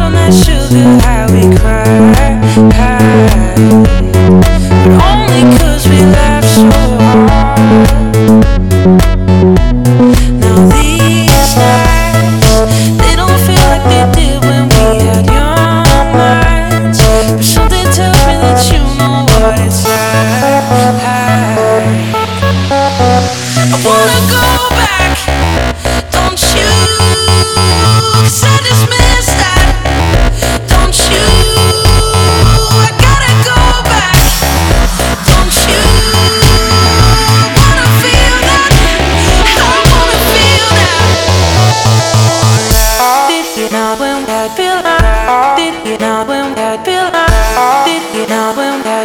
on that sugar high, we cry. But only 'cause we laugh so hard. Now these nights, they don't feel like they did when we had young minds. But something me that you know what it's like. I wanna go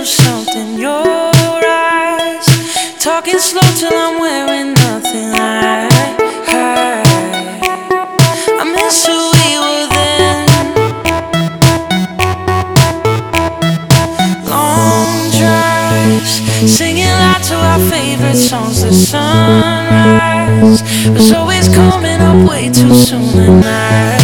of something. Your eyes, talking slow till I'm wearing nothing. I, I, miss who we were then. Long drives, singing out to our favorite songs. The sunrise was always coming up way too soon, and. I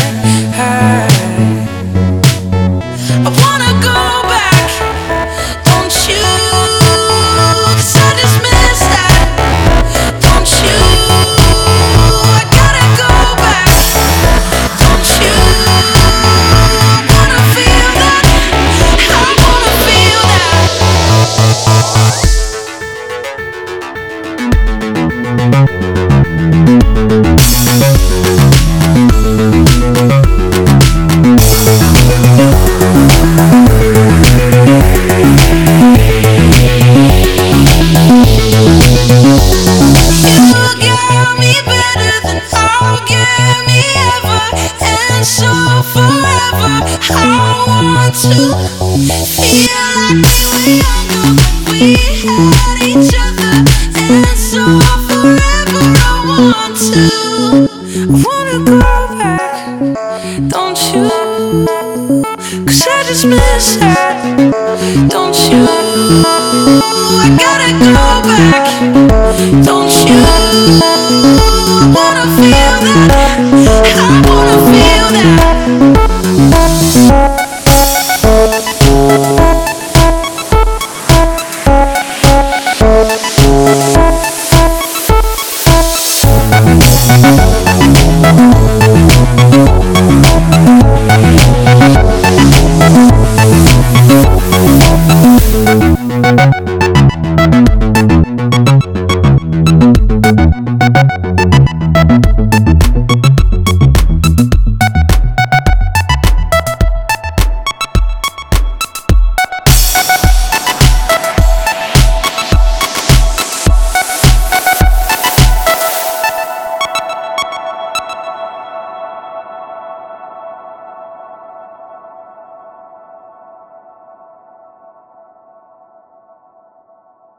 I wanna feel that.